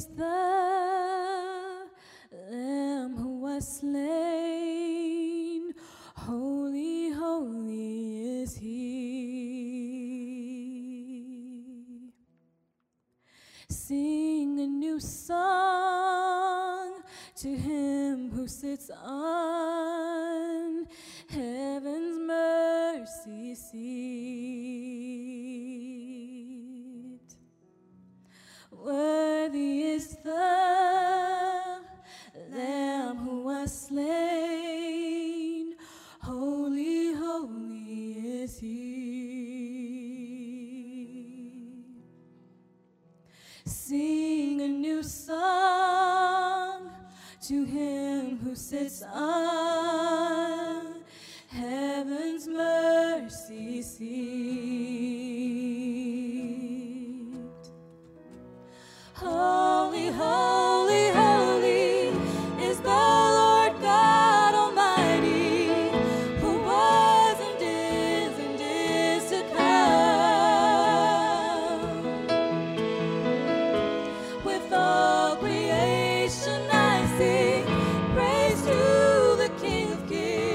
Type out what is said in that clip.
is the Lamb who was slain. Holy, holy is he. Sing a new song to him who sits on to him who sits on